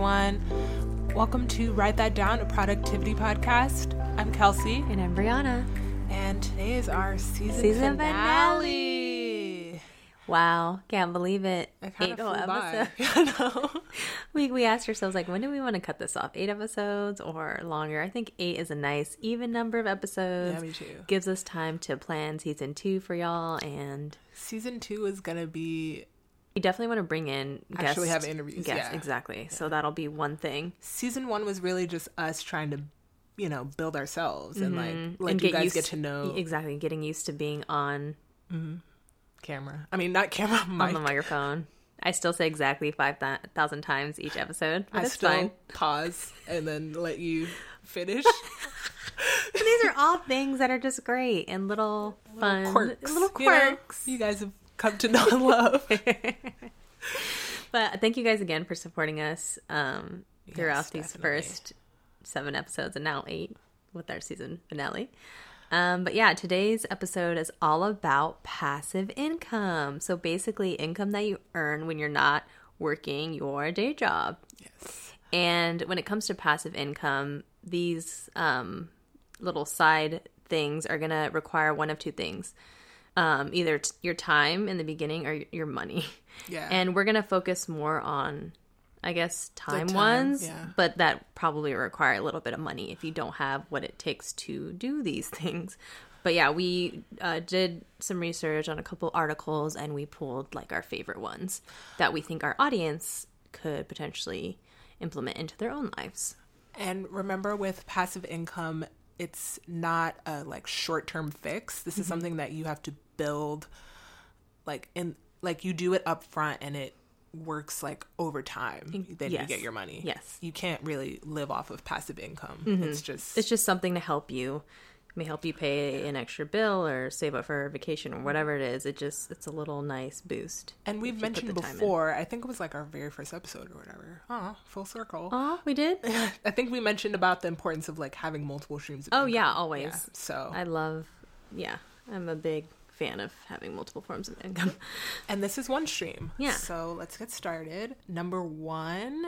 everyone. Welcome to Write That Down, a productivity podcast. I'm Kelsea, And I'm Breana. and today is our season, Season finale. Wow, can't believe it. Eight of whole flew episodes. We we asked ourselves like, when do we want to cut this off? Eight episodes or longer? I think eight is a nice even number of episodes. Yeah, me too. Gives us time to plan season two for y'all, and Season two is gonna be we definitely want to bring in Actually guest- have interviews, Yes, yeah. exactly. So that'll be one thing. season one was really just us trying to, you know, build ourselves and like mm-hmm. like and you guys get to know exactly getting used to being on mm-hmm. camera. I mean, not camera, on the microphone. I still say exactly five thousand times each episode, I still fine. pause and then let you finish. These are all things that are just great and little fun quirks. little you know? quirks. You, guys have come to know and love. But thank you guys again for supporting us um, throughout Yes, these definitely. first seven episodes and now eight with our season finale. Um, but yeah, today's episode is all about passive income. So basically, income that you earn when you're not working your day job. yes. And when it comes to passive income, these um, little side things are going to require one of two things um, either t- your time in the beginning or your money. Yeah. And we're going to focus more on, I guess, time, time, ones, yeah. but that probably require a little bit of money if you don't have what it takes to do these things. But yeah, we uh, did some research on a couple articles and we pulled like our favorite ones that we think our audience could potentially implement into their own lives. And remember, with passive income, it's not a like short term fix. This is Mm-hmm. something that you have to build, like in like you do it up front, and it works like over time. Then yes. you get your money. Yes. Mm-hmm. you can't really live off of passive income. It's just It's just something to help you. May help you pay an extra bill or save up for a vacation or whatever it is. It just it's a little nice boost. and we've if you put mentioned the time in. before. I think it was like our very first episode or whatever. Oh, full circle. Oh, we did. I think we mentioned about the importance of like having multiple streams. Of Oh income. yeah, always. Yeah, so I love. Yeah, I'm a big fan of having multiple forms of income. And this is one stream. Yeah. So let's get started. Number one.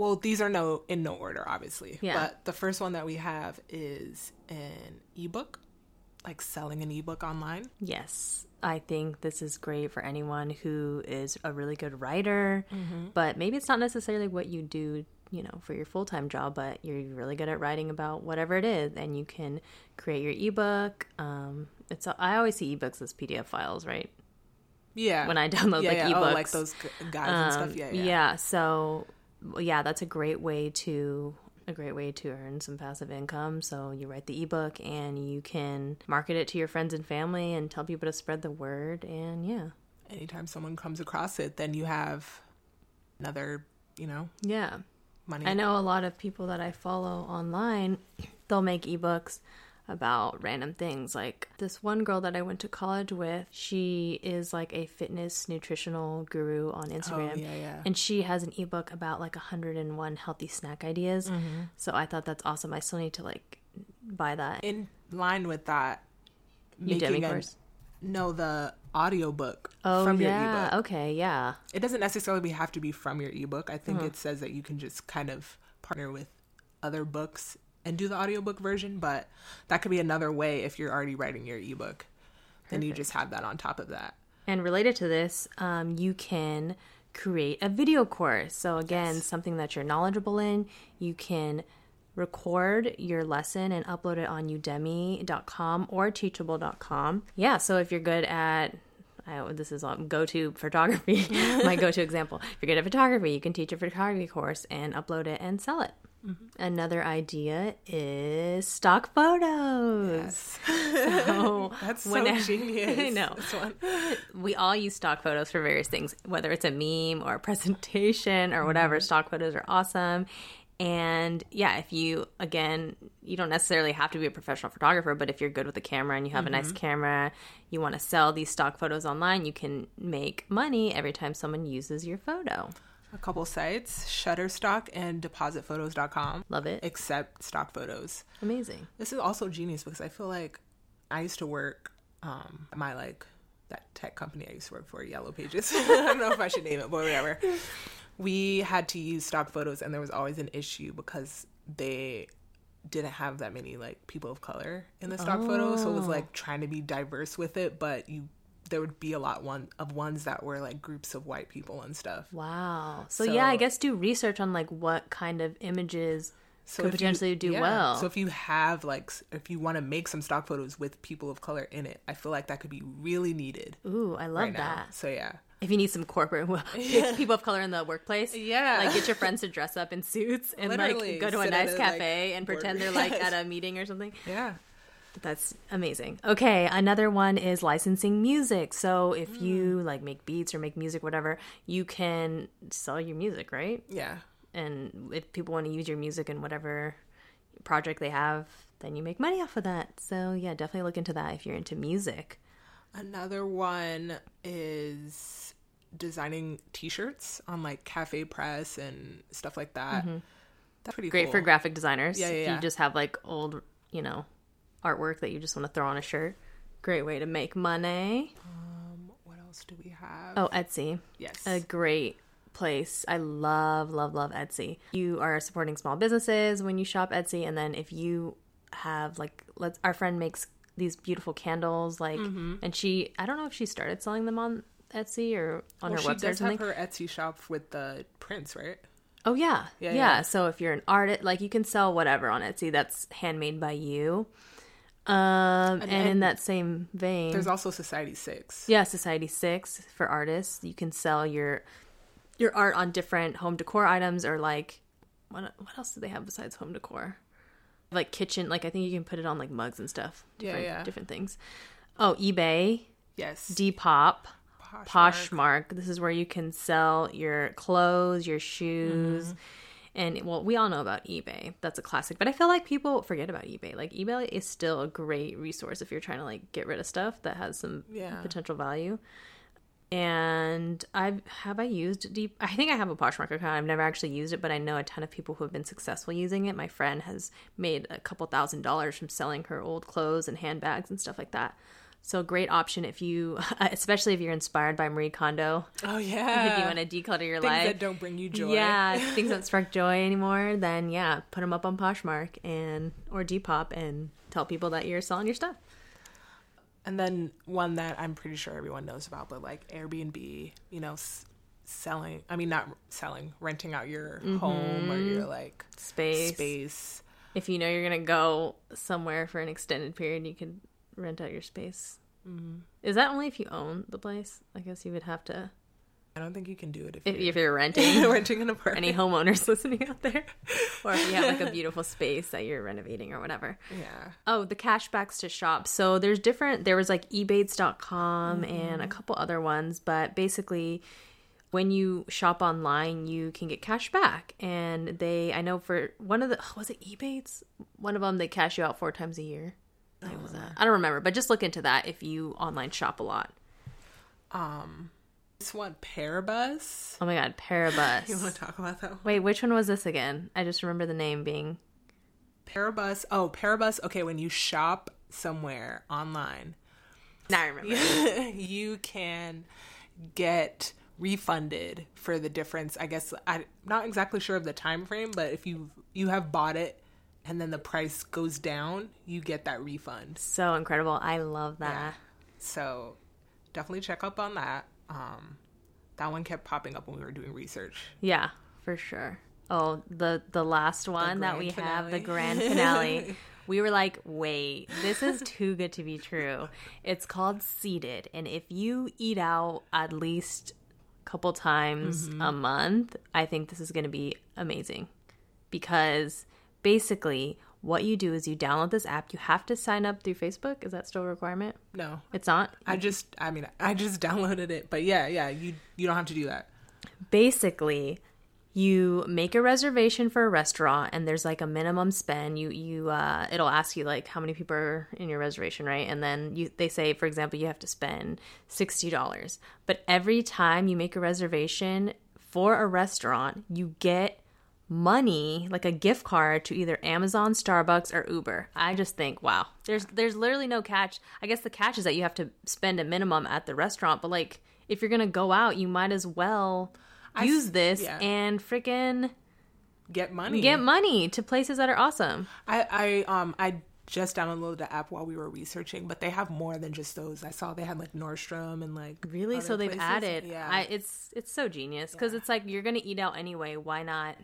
Well, these are no in no order, obviously. Yeah. But the first one that we have is an ebook, like selling an ebook online. Yes, I think this is great for anyone who is a really good writer, Mm-hmm. but maybe it's not necessarily what you do, you know, for your full time job, but you're really good at writing about whatever it is, and you can create your ebook. Um, it's I always see ebooks as PDF files, right? Yeah. When I download yeah, like yeah. ebooks, Oh, like those gu- guides and Um, stuff. Yeah, yeah. Yeah. so yeah, that's a great way to a great way to earn some passive income. So you write the ebook and you can market it to your friends and family and tell people to spread the word and yeah. Anytime someone comes across it, then you have another, you know, Yeah. money. I know a lot of people that I follow online, they'll make ebooks about random things. Like this one girl that I went to college with, she is like a fitness nutritional guru on Instagram. Oh, yeah, yeah. And she has an ebook about like 101 healthy snack ideas. Mm-hmm. So I thought that's awesome. I still need to like buy that. In line with that, Udemy making a, course. no the audiobook Oh from your yeah. ebook. Okay, yeah. it doesn't necessarily have to be from your ebook. I think Uh-huh. it says that you can just kind of partner with other books and do the audiobook version, but that could be another way if you're already writing your ebook. Then you just have that on top of that. And related to this, um, you can create a video course. So, again, something that you're knowledgeable in, you can record your lesson and upload it on udemy.com or teachable.com. Yeah, so if you're good at I, this is on go to photography, my go to example. If you're good at photography, you can teach a photography course and upload it and sell it. Mm-hmm. Another idea is stock photos. So That's so whenever- genius. I know. This one. We all use stock photos for various things, whether it's a meme or a presentation or whatever. Mm-hmm. Stock photos are awesome. And yeah, if you, again, you don't necessarily have to be a professional photographer, but if you're good with the camera and you have a nice mm-hmm. camera, you want to sell these stock photos online, you can make money every time someone uses your photo. A couple sites, Shutterstock and DepositPhotos.com. Love it. Accept stock photos. Amazing. This is also genius because I feel like I used to work um my like that tech company I used to work for, Yellow Pages. I don't know if I should name it, but whatever. we had to use stock photos and there was always an issue because they didn't have that many like people of color in the stock photo so it was Oh. like trying to be diverse with it but you there would be a lot one of ones that were like groups of white people and stuff Wow. So, yeah, I guess do research on like what kind of images so could if you- potentially do yeah. well. so if you have like if you want to make some stock photos with people of color in it i feel like that could be really needed Ooh, I love right now that. so yeah If you need some corporate people of color in the workplace, Yeah. like get your friends to dress up in suits and Literally, like go to a nice cafe like, and pretend they're like at a meeting or something. yeah That's amazing. Okay, another one is licensing music. So if Mm. you like make beats or make music, whatever, you can sell your music, right? yeah And if people want to use your music in whatever project they have, then you make money off of that. So yeah, definitely look into that if you're into music. Another one is designing t-shirts on like cafe press and stuff like that. That's pretty Mm-hmm. Great cool. for graphic designers. Yeah, yeah, If yeah. you just have like old, you know, artwork that you just want to throw on a shirt. Great way to make money. What else do we have? Oh, Etsy. yes. a great place. I love, love, love Etsy. You are supporting small businesses when you shop Etsy, and then if you have like, let's our friend makes these beautiful candles, like, Mm-hmm. and she, I don't know if she started selling them on Etsy or on well, her she website or does have her Etsy shop with the prints, right? Oh yeah. Yeah, yeah, yeah. So if you're an artist, like you can sell whatever on Etsy that's handmade by you. Um, and, in that same vein, There's also Society Six. Yeah, Society Six for artists. You can sell your your art on different home decor items or like what what else do they have besides home decor? Like kitchen, like I think you can put it on like mugs and stuff. Yeah, Different, yeah. different things. Oh, eBay, Yes. Depop, Poshmark. Poshmark. This is where you can sell your clothes, your shoes. Mm-hmm. And well, we all know about eBay. That's a classic. But I feel like people forget about eBay. Like eBay is still a great resource if you're trying to like get rid of stuff that has some Yeah. potential value. And I've have I used deep I think I have a Poshmark account. I've never actually used it, but I know a ton of people who have been successful using it. My friend has made a couple thousand dollars from selling her old clothes and handbags and stuff like that. So great option if you especially if you're inspired by Marie Kondo. Oh yeah, If you want to declutter your Things life. that don't bring you joy. Yeah, things don't spark joy anymore, then yeah, put them up on Poshmark and or Depop and tell people that you're selling your stuff. And then one that I'm pretty sure everyone knows about, but like Airbnb, you know, s- selling. I mean, not selling, renting out your mm-hmm. home or your like Space. space. If you know you're gonna go somewhere for an extended period, you could rent out your space. Mm-hmm. Is that only if you own the place? I guess you would have to I don't think you can do it if, if, you're if you're renting. renting an apartment. Any homeowners listening out there, or if you have like a beautiful space that you're renovating or whatever. Yeah. Oh, the cashbacks to shop. So there's different there was like ebates.com and a mm-hmm. couple other ones, but basically when you shop online, you can get cash back. And they I know for one of the oh, was it ebates? One of them they cash you out four times a year. What was that? I don't remember, but just look into that if you online shop a lot. Um, This one, Paribus. Oh my god, Paribus. You want to talk about that one? Wait, which one was this again? I just remember the name being Paribus. Oh, Paribus. Okay, when you shop somewhere online, Now I remember. you can get refunded for the difference. I guess I'm not exactly sure of the time frame, but if you you have bought it and then the price goes down, you get that refund. so incredible. I love that. So definitely check up on that. Um, that one kept popping up when we were doing research. Yeah, for sure. Oh, the the last one that grand we have, the grand finale. we were like, wait, this is too good to be true. It's called Seated, and if you eat out at least a couple times Mm-hmm. a month, I think this is going to be amazing. Because basically, what you do is you download this app. You have to sign up through Facebook. Is that still a requirement? No, It's not. I just I mean I just downloaded it, but yeah, yeah, you you don't have to do that. basically you make a reservation for a restaurant and there's like a minimum spend you you uh it'll ask you like how many people are in your reservation right and then you they say for example you have to spend $60 but every time you make a reservation for a restaurant you get money like a gift card to either Amazon, Starbucks or Uber. I just think, wow. There's there's literally no catch. I guess the catch is that you have to spend a minimum at the restaurant, but like if you're going to go out, you might as well use this yeah. and freaking Get money. get money to places that are awesome. I I um I just downloaded the app while we were researching, but they have more than just those. I saw they had like Nordstrom and like Really? So they've places. added. Yeah, I, it's it's so genius because Yeah. it's like you're gonna eat out anyway. Why not?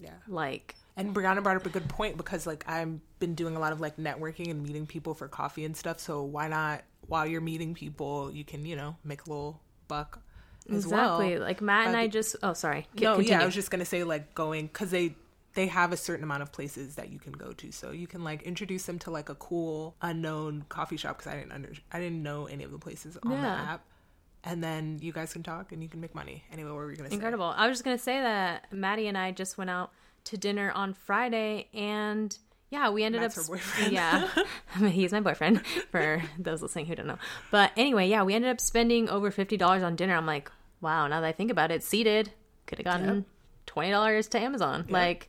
Yeah. Like And Breana brought up a good point because like I've been doing a lot of like networking and meeting people for coffee and stuff. So why not while you're meeting people, you can you know make a little buck as exactly. well. Like Matt and Uh, I just. Oh, sorry. C- no, yeah. I was just gonna say like going because they they have a certain amount of places that you can go to, so you can like introduce them to like a cool unknown coffee shop because I didn't under I didn't know any of the places on the Yeah. app, and then you guys can talk and you can make money. Anyway, what were we gonna say? Incredible. I was just gonna say that Maddie and I just went out to dinner on Friday, and yeah, we ended Matt's up. her boyfriend. Yeah, he's my boyfriend. For those listening who don't know, but anyway, yeah, we ended up spending over fifty dollars on dinner. I'm like, wow. Now that I think about it, seated could have gotten Yep. twenty dollars to Amazon. Like,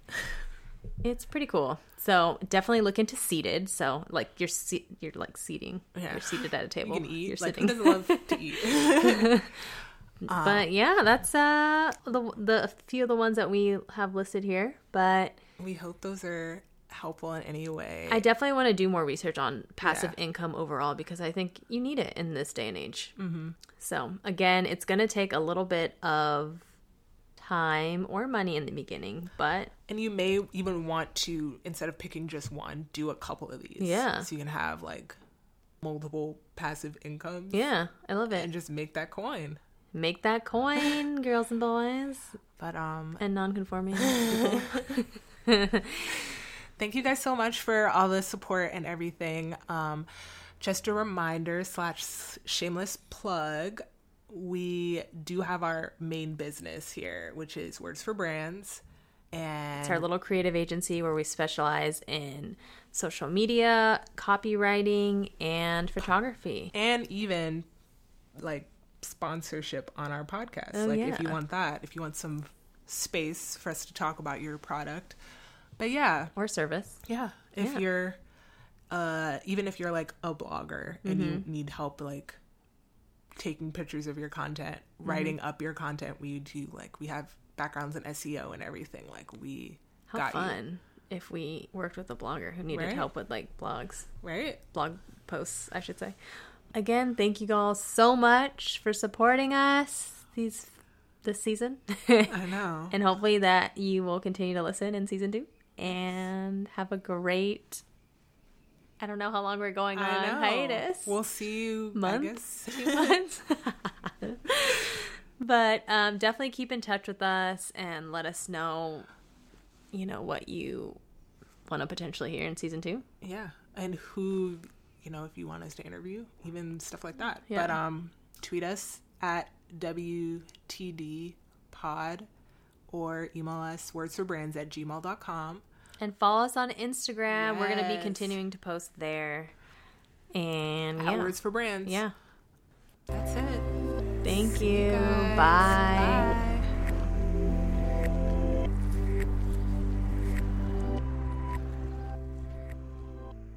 it's pretty cool. So definitely look into seated. So like you're se- you're like seating. Yeah. You're seated at a table. You can eat. You're like sitting. who doesn't love to eat? But yeah, that's uh the the few of the ones that we have listed here. But we hope those are helpful in any way. I definitely want to do more research on passive income overall because I think you need it in this day and age. Mm-hmm. So again, it's going to take a little bit of time or money in the beginning, but and you may even want to instead of picking just one, do a couple of these. Yeah. so you can have like multiple passive incomes. yeah, I love it. and just make that coin. Make that coin, girls and boys, But um, and non-conforming. thank you guys so much for all the support and everything. Um, just a reminder slash shameless plug. We do have our main business here, which is Words for Brands, and It's our little creative agency where we specialize in social media, copywriting, and photography. and even like sponsorship on our podcast. Oh, like if you want that, if you want some space for us to talk about your product. But yeah, Or service. yeah. If Yeah. you're uh even if you're like a blogger and you Mm-hmm. need help like taking pictures of your content, Mm-hmm. writing up your content, we do like we have backgrounds in SEO and everything. Like we How got fun if we worked with a blogger who needed Right? help with like blogs, right? blog posts, I should say. Again, thank you all so much for supporting us these this season. I know. and hopefully that you will continue to listen in season 2 and have a great I don't know how long we're going on hiatus. We'll see you I guess. Two months. but um, definitely keep in touch with us and let us know, you know, what you want to potentially hear in season two. Yeah, and who you know if you want us to interview, even stuff like that. Yeah. But um, tweet us at WTD Pod or email us wordsforbrands at gmail.com. And follow us on Instagram. We're going to be continuing to post there. And yeah. Words for Brands. yeah. That's it. Thank you. guys. Bye. Bye.